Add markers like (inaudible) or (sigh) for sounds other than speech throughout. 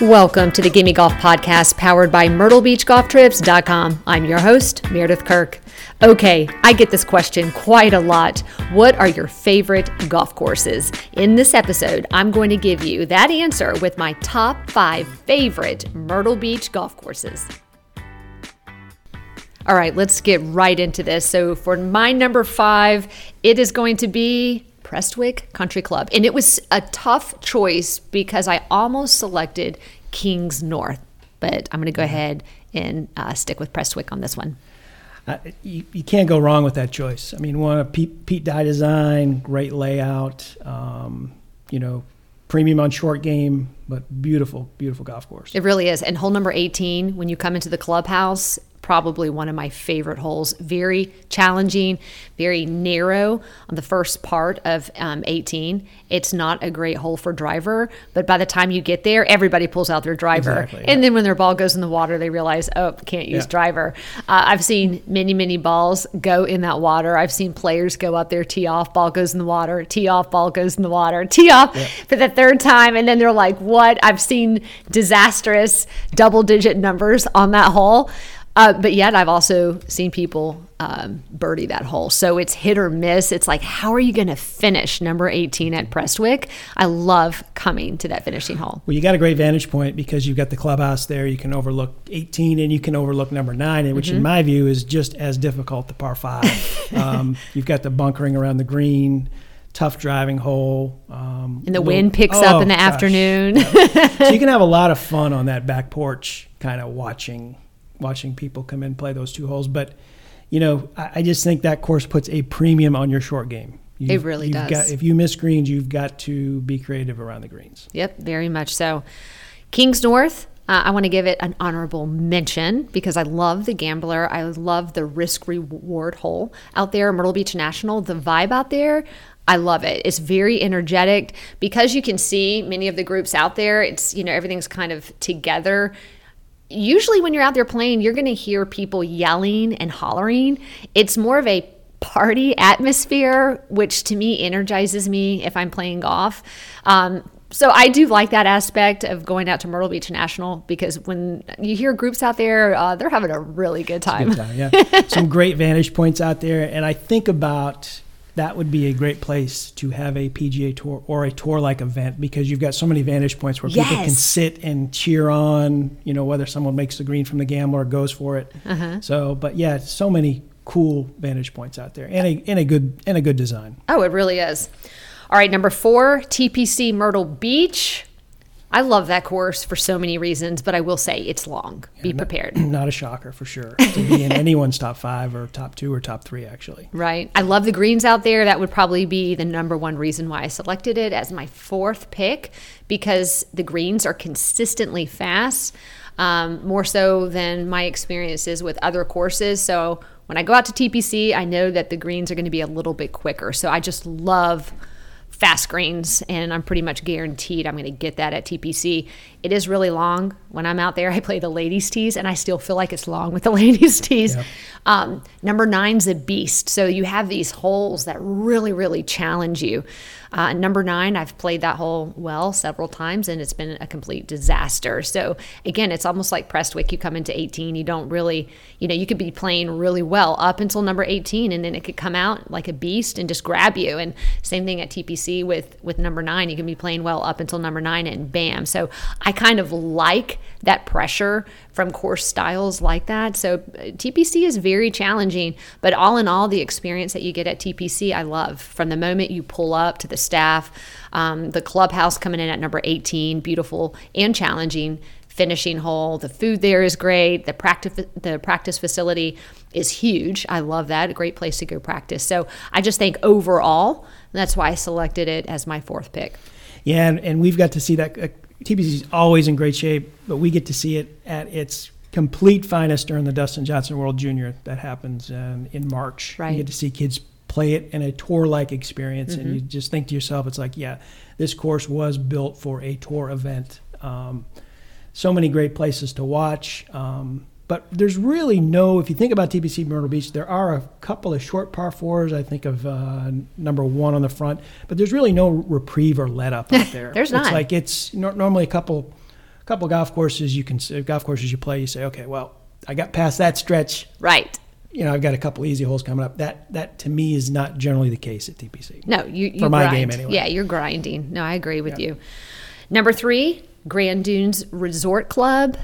Welcome to the Gimme Golf Podcast powered by MyrtleBeachGolfTrips.com. I'm your host, Meredith Kirk. Okay, I get this question quite a lot. What are your favorite golf courses? In this episode, I'm going to give you that answer with my top five favorite Myrtle Beach golf courses. All right, let's get right into this. So, for my number five, it is going to be Prestwick Country Club. And it was a tough choice because I almost selected Kings North, but I'm going to go ahead and uh, stick with Prestwick on this one. Uh, you, you, can't go wrong with that choice. I mean, one of Pete, Pete Dye design, great layout, um, you know, premium on short game, but beautiful, beautiful golf course. It really is. And hole number 18, when you come into the clubhouse, probably one of my favorite holes. Very challenging, very narrow on the first part of um, 18. It's not a great hole for driver, but by the time you get there, everybody pulls out their driver. Exactly, yeah. And then when their ball goes in the water, they realize, oh, can't use yeah. driver. Uh, I've seen many, many balls go in that water. I've seen players go up there, tee off, ball goes in the water, tee off, ball goes in the water, (laughs) tee off yeah. for the third time. And then they're like, what? I've seen disastrous double digit numbers on that hole. Uh, but yet, I've also seen people um, birdie that hole. So it's hit or miss. It's like, how are you going to finish number 18 at Prestwick? I love coming to that finishing hole. Well, you got a great vantage point because you've got the clubhouse there. You can overlook 18 and you can overlook number nine, which, mm-hmm. in my view, is just as difficult the par five. (laughs) um, you've got the bunkering around the green tough driving hole. Um, and the wind picks oh, up in the gosh. afternoon. yeah. So you can (laughs) have a lot of fun on that back porch, kind of watching watching people come in play those two holes. But you know, I, I just think that course puts a premium on your short game. You've, it really does. Got, if you miss greens, you've got to be creative around the greens. Yep, very much so. Kings North, uh, I want to give it an honorable mention because I love the gambler. I love the risk reward hole out there, Myrtle Beach National. The vibe out there, I love it. It's very energetic because you can see many of the groups out there. It's, you know, everything's kind of together usually when you're out there playing, you're going to hear people yelling and hollering. It's more of a party atmosphere, which to me energizes me if I'm playing golf. Um, so I do like that aspect of going out to Myrtle Beach National because when you hear groups out there, uh, they're having a really good time. Good time yeah, some great vantage points out there, and I think about that would be a great place to have a PGA tour or a tour like event because you've got so many vantage points where yes. people can sit and cheer on, you know, whether someone makes the green from the gambler or goes for it. Uh-huh. So, but yeah, so many cool vantage points out there and a, and a good and a good design. Oh, it really is. All right, number four, TPC Myrtle Beach. I love that course for so many reasons, but I will say it's long. Yeah, Be prepared. Not, (clears throat) not a shocker for sure to be in (laughs) anyone's top five or top two or top three, actually. Right. I love the greens out there. That would probably be the number one reason why I selected it as my fourth pick because the greens are consistently fast, um, more so than my experiences with other courses. So when I go out to TPC, I know that the greens are going to be a little bit quicker. So I just love fast greens, and I'm pretty much guaranteed I'm going to get that at TPC. It is really long. When I'm out there, I play the ladies' tees, and I still feel like it's long with the (laughs) ladies' tees. Yep. Um, number nine's a beast. So you have these holes that really, really challenge you. Uh, number nine, I've played that hole well several times, and it's been a complete disaster. So again, it's almost like Prestwick. You come into 18, you don't really, you know, you could be playing really well up until number 18, and then it could come out like a beast and just grab you. And same thing at TPC with with number nine. You can be playing well up until number nine, and bam. So I kind of like that pressure from course styles like that. So TPC is very challenging, but all in all, the experience that you get at TPC, I love. From the moment you pull up to the staff, um, the clubhouse coming in at number 18, beautiful and challenging finishing hole. The food there is great. The practice the practice facility is huge. I love that. A great place to go practice. So I just think overall, that's why I selected it as my fourth pick. Yeah, and, and we've got to see that. Uh, TPC is always in great shape, but we get to see it at its complete finest during the Dustin Johnson World Junior that happens um, in March. Right. You get to see kids play it in a tour like experience, mm-hmm. and you just think to yourself, it's like, yeah, this course was built for a tour event. Um, so many great places to watch. Um, but there's really no, if you think about TPC Myrtle Beach, there are a couple of short par fours. I think of uh, number one on the front, but there's really no reprieve or let up out (laughs) there. there's it's not. like it's no, normally a couple couple golf courses you can golf courses you play. You say, okay, well, I got past that stretch. Right. You know, I've got a couple easy holes coming up. That that to me is not generally the case at TPC. No, you, you for my grind. game anyway. Yeah, you're grinding. No, I agree with you. Number three, Grand Dunes Resort Club.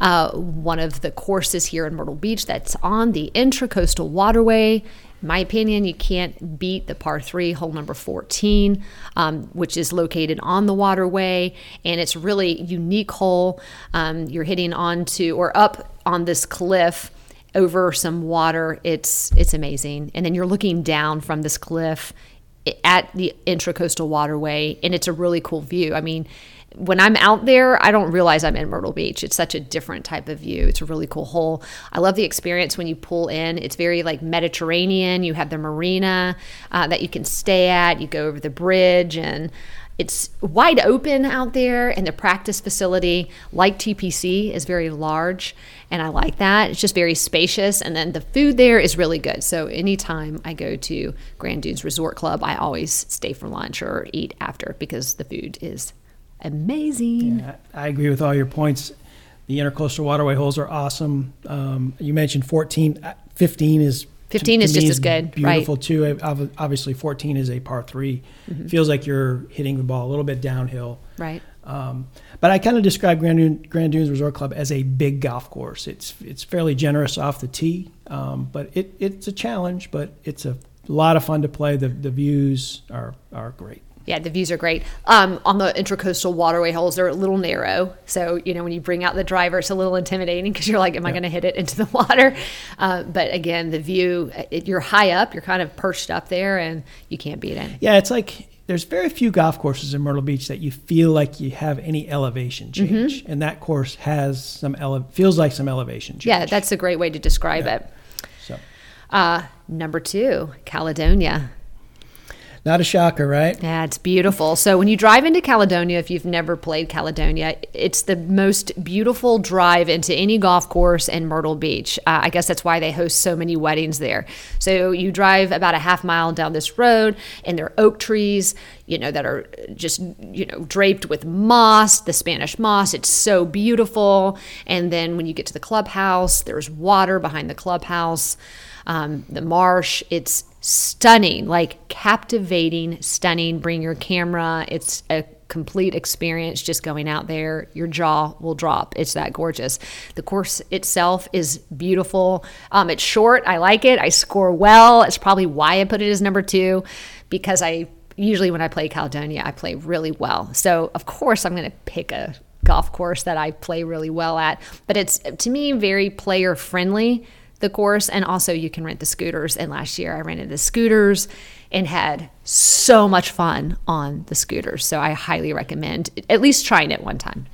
Uh, one of the courses here in Myrtle Beach that's on the Intracoastal Waterway. In my opinion, you can't beat the par three, hole number 14, um, which is located on the waterway. And it's really unique hole. Um, you're hitting onto or up on this cliff over some water. It's it's amazing. And then you're looking down from this cliff at the Intracoastal Waterway, and it's a really cool view. I mean, when I'm out there, I don't realize I'm in Myrtle Beach. It's such a different type of view. It's a really cool hole. I love the experience when you pull in. It's very like Mediterranean. You have the marina uh, that you can stay at. You go over the bridge and it's wide open out there and the practice facility like tpc is very large and i like that it's just very spacious and then the food there is really good so anytime i go to grand dunes resort club i always stay for lunch or eat after because the food is amazing Yeah, I agree with all your points. The intercoastal waterway holes are awesome. Um, you mentioned 14, uh, 15 is 15 is me just as good, right. Beautiful too. Obviously, 14 is a par 3 Mm-hmm. Feels like you're hitting the ball a little bit downhill. right Um, but I kind of describe Grand, Dune, Grand Dunes Resort Club as a big golf course. It's it's fairly generous off the tee, um, but it, it's a challenge. But it's a lot of fun to play. The the views are are great. Yeah, the views are great. Um, on the intracoastal waterway holes, they're a little narrow. So, you know, when you bring out the driver, it's a little intimidating because you're like, am I going to hit it into the (laughs) water? Uh, but again, the view, it, you're high up, you're kind of perched up there, and you can't beat it. Yeah, it's like there's very few golf courses in Myrtle Beach that you feel like you have any elevation change, and that course has some ele- feels like some elevation change. Yeah, that's a great way to describe Yeah. it. so Uh, number two, Caledonia. Not a shocker, right? Yeah, it's beautiful. So when you drive into Caledonia, if you've never played Caledonia, it's the most beautiful drive into any golf course in Myrtle Beach. Uh, I guess that's why they host so many weddings there. So you drive about a half mile down this road, and there are oak trees, you know, that are just you know draped with moss, the Spanish moss. It's so beautiful. And then when you get to the clubhouse, there's water behind the clubhouse um, the marsh. It's stunning, like captivating, stunning. Bring your camera. It's a complete experience just going out there. Your jaw will drop. It's that gorgeous. The course itself is beautiful. Um, it's short. I like it. I score well. It's probably why I put it as number two because I usually when I play Caledonia, I play really well. So of course I'm going to pick a golf course that I play really well at. But it's to me very player friendly the course and also you can rent the scooters and last year i rented the scooters and had so much fun on the scooters so i highly recommend at least trying it one time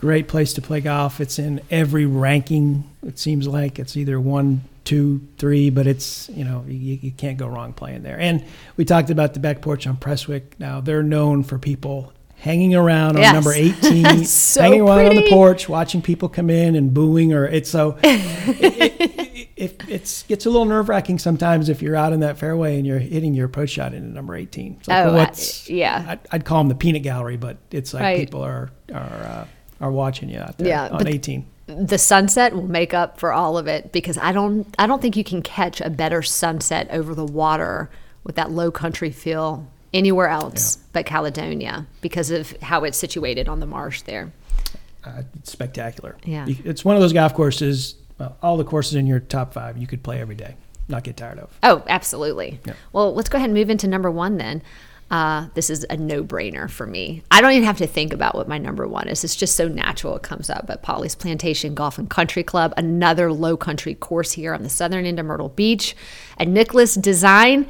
Great place to play golf. It's in every ranking. It seems like it's either one, two, three, but it's you know you, you can't go wrong playing there. And we talked about the back porch on Prestwick. Now they're known for people hanging around on Yes. number (laughs) 18 So hanging around on the porch watching people come in and booing or it's so (laughs) it, it, it, it's gets a little nerve-wracking sometimes if you're out in that fairway and you're hitting your approach shot into number 18 it's like, Oh, well, I- yeah. I'd, I'd call them the peanut gallery but it's like Right. people are are uh, are watching you out there Yeah, on 18 the sunset will make up for all of it because i don't i don't think you can catch a better sunset over the water with that low country feel anywhere else but caledonia because of how it's situated on the marsh there uh, it's spectacular Yeah. It's one of those golf courses well, all the courses in your top five you could play every day not get tired of Oh, absolutely. Yeah. Well, let's go ahead and move into number one then. Uh, this is a no brainer for me. I don't even have to think about what my number one is. It's just so natural it comes up. But Pawleys Plantation Golf and Country Club, another low country course here on the southern end of Myrtle Beach. A Nicklaus design.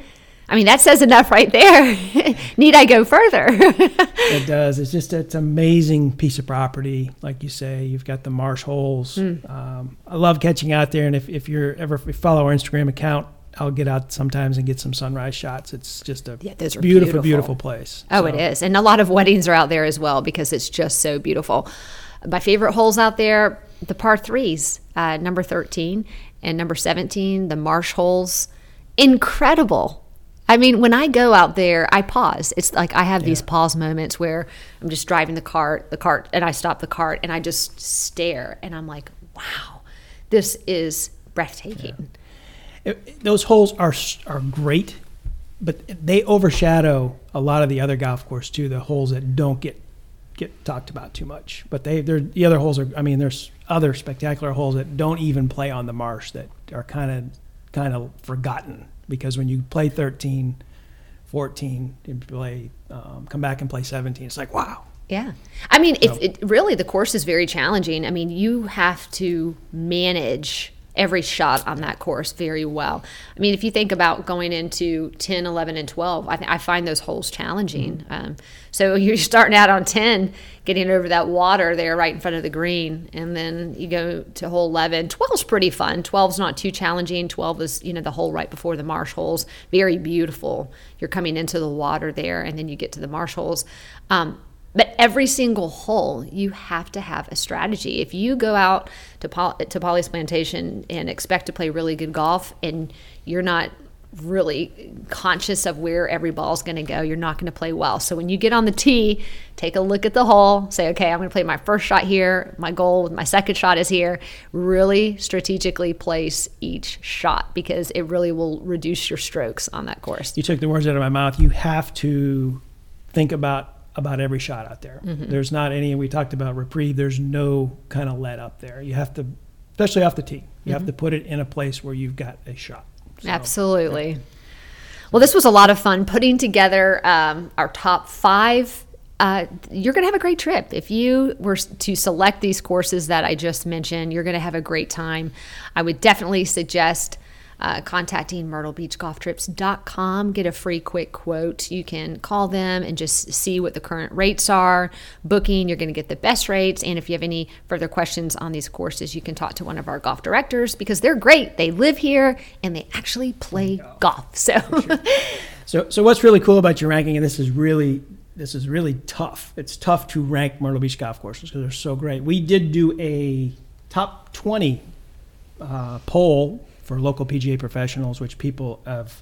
I mean, that says enough right there. (laughs) Need I go further? (laughs) It does. It's just it's an amazing piece of property, like you say. You've got the marsh holes. Hmm. Um, I love catching out there, and if, if you're ever if you follow our Instagram account, I'll get out sometimes and get some sunrise shots. It's just a Yeah, those are beautiful, beautiful. beautiful place. Oh, So, it is. And a lot of weddings are out there as well because it's just so beautiful. My favorite holes out there, the par threes, uh, number 13 and number 17, the marsh holes. Incredible. I mean, when I go out there, I pause. It's like I have these pause moments where I'm just driving the cart, the cart, and I stop the cart and I just stare and I'm like, wow, this is breathtaking. It, those holes are are great, but they overshadow a lot of the other golf course too. The holes that don't get get talked about too much, but they they're the other holes are. I mean, there's other spectacular holes that don't even play on the marsh that are kind of kind of forgotten because when you play 13, 14, you play um, come back and play 17, it's like wow. Yeah. I mean, so. it really the course is very challenging. I mean, you have to manage every shot on that course very well. I mean, if you think about going into 10, 11, and 12, I, th- I find those holes challenging. Mm-hmm. Um, so (laughs) you're starting out on 10, getting over that water there right in front of the green, and then you go to hole 11. 12's pretty fun. 12's not too challenging. 12 is, you know, the hole right before the marsh holes. Very beautiful. You're coming into the water there, and then you get to the marsh holes. Um, but every single hole, you have to have a strategy. If you go out to to Pawleys Plantation and expect to play really good golf, and you're not really conscious of where every ball is going to go, you're not going to play well. So when you get on the tee, take a look at the hole, say, okay, I'm going to play my first shot here. My goal with my second shot is here. Really strategically place each shot because it really will reduce your strokes on that course. You took the words out of my mouth. You have to think about about every shot out there. Mm-hmm. There's not any. We talked about reprieve. There's no kind of let up there. You have to, especially off the tee. You mm-hmm. have to put it in a place where you've got a shot. So, Absolutely. Yeah. Well, this was a lot of fun putting together um, our top five. Uh, you're going to have a great trip. If you were to select these courses that I just mentioned, you're going to have a great time. I would definitely suggest uh, contacting myrtlebeachgolftrips.com. Get a free quick quote. You can call them and just see what the current rates are. Booking, you're going to get the best rates. And if you have any further questions on these courses, you can talk to one of our golf directors because they're great. They live here and they actually play golf. (laughs) So, sure. so, so what's really cool about your ranking, and this is really this is really tough. It's tough to rank Myrtle Beach golf courses because they're so great. We did do a top 20 uh, poll for local PGA professionals, which people have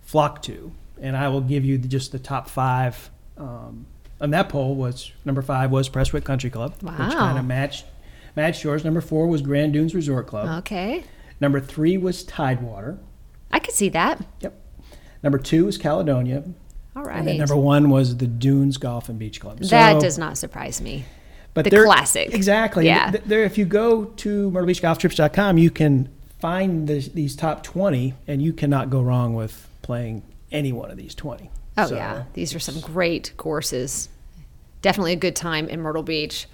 flocked to. And I will give you just the top five. Um, and that poll was number five was Prestwick Country Club, wow. which kind of matched matched yours. Number four was Grand Dunes Resort Club. Okay. Number three was Tidewater. I could see that. Yep. Number two was Caledonia. All right. And then number one was the Dunes Golf and Beach Club. That does not surprise me. But the classic. Exactly. Yeah. There, if you go to myrtlebeachgolftrips.com, you can find this, these top 20 and you cannot go wrong with playing any one of these 20 oh so, yeah. These are some great courses. Definitely a good time in myrtle beach.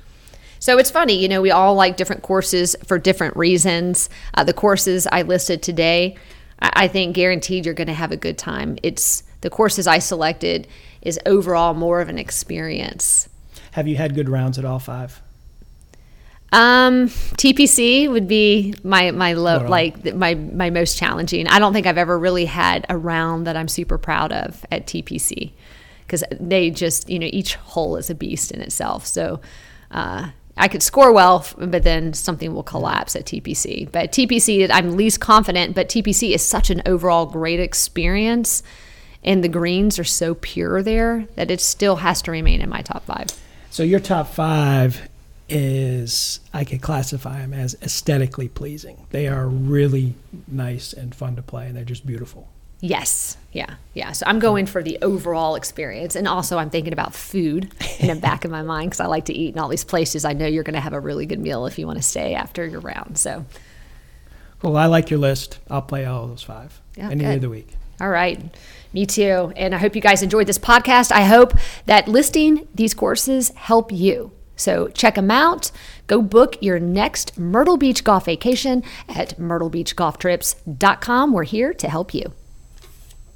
So it's funny you know we all like different courses for different reasons. Uh, the courses i listed today I, I think guaranteed you're going to have a good time. It's the courses i selected is overall more of an experience. Have you had good rounds at all five um, TPC would be my my low, like my my most challenging. I don't think I've ever really had a round that I'm super proud of at TPC because they just you know each hole is a beast in itself. So. Uh, I could score well, but then something will collapse at TPC. But TPC, I'm least confident, but TPC is such an overall great experience, and the greens are so pure there that it still has to remain in my top five. So your top five is I could classify them as aesthetically pleasing. They are really nice and fun to play, and they're just beautiful. Yes, yeah, yeah. So I'm going for the overall experience, and also I'm thinking about food in the back of my mind because I like to eat in all these places. I know you're going to have a really good meal if you want to stay after your round. So, well, I like your list. I'll play all those five yeah, any day of the week. All right. Me too. And I hope you guys enjoyed this podcast. I hope that listing these courses help you. So check them out. Go book your next Myrtle Beach golf vacation at myrtlebeachgolftrips.com. We're here to help you.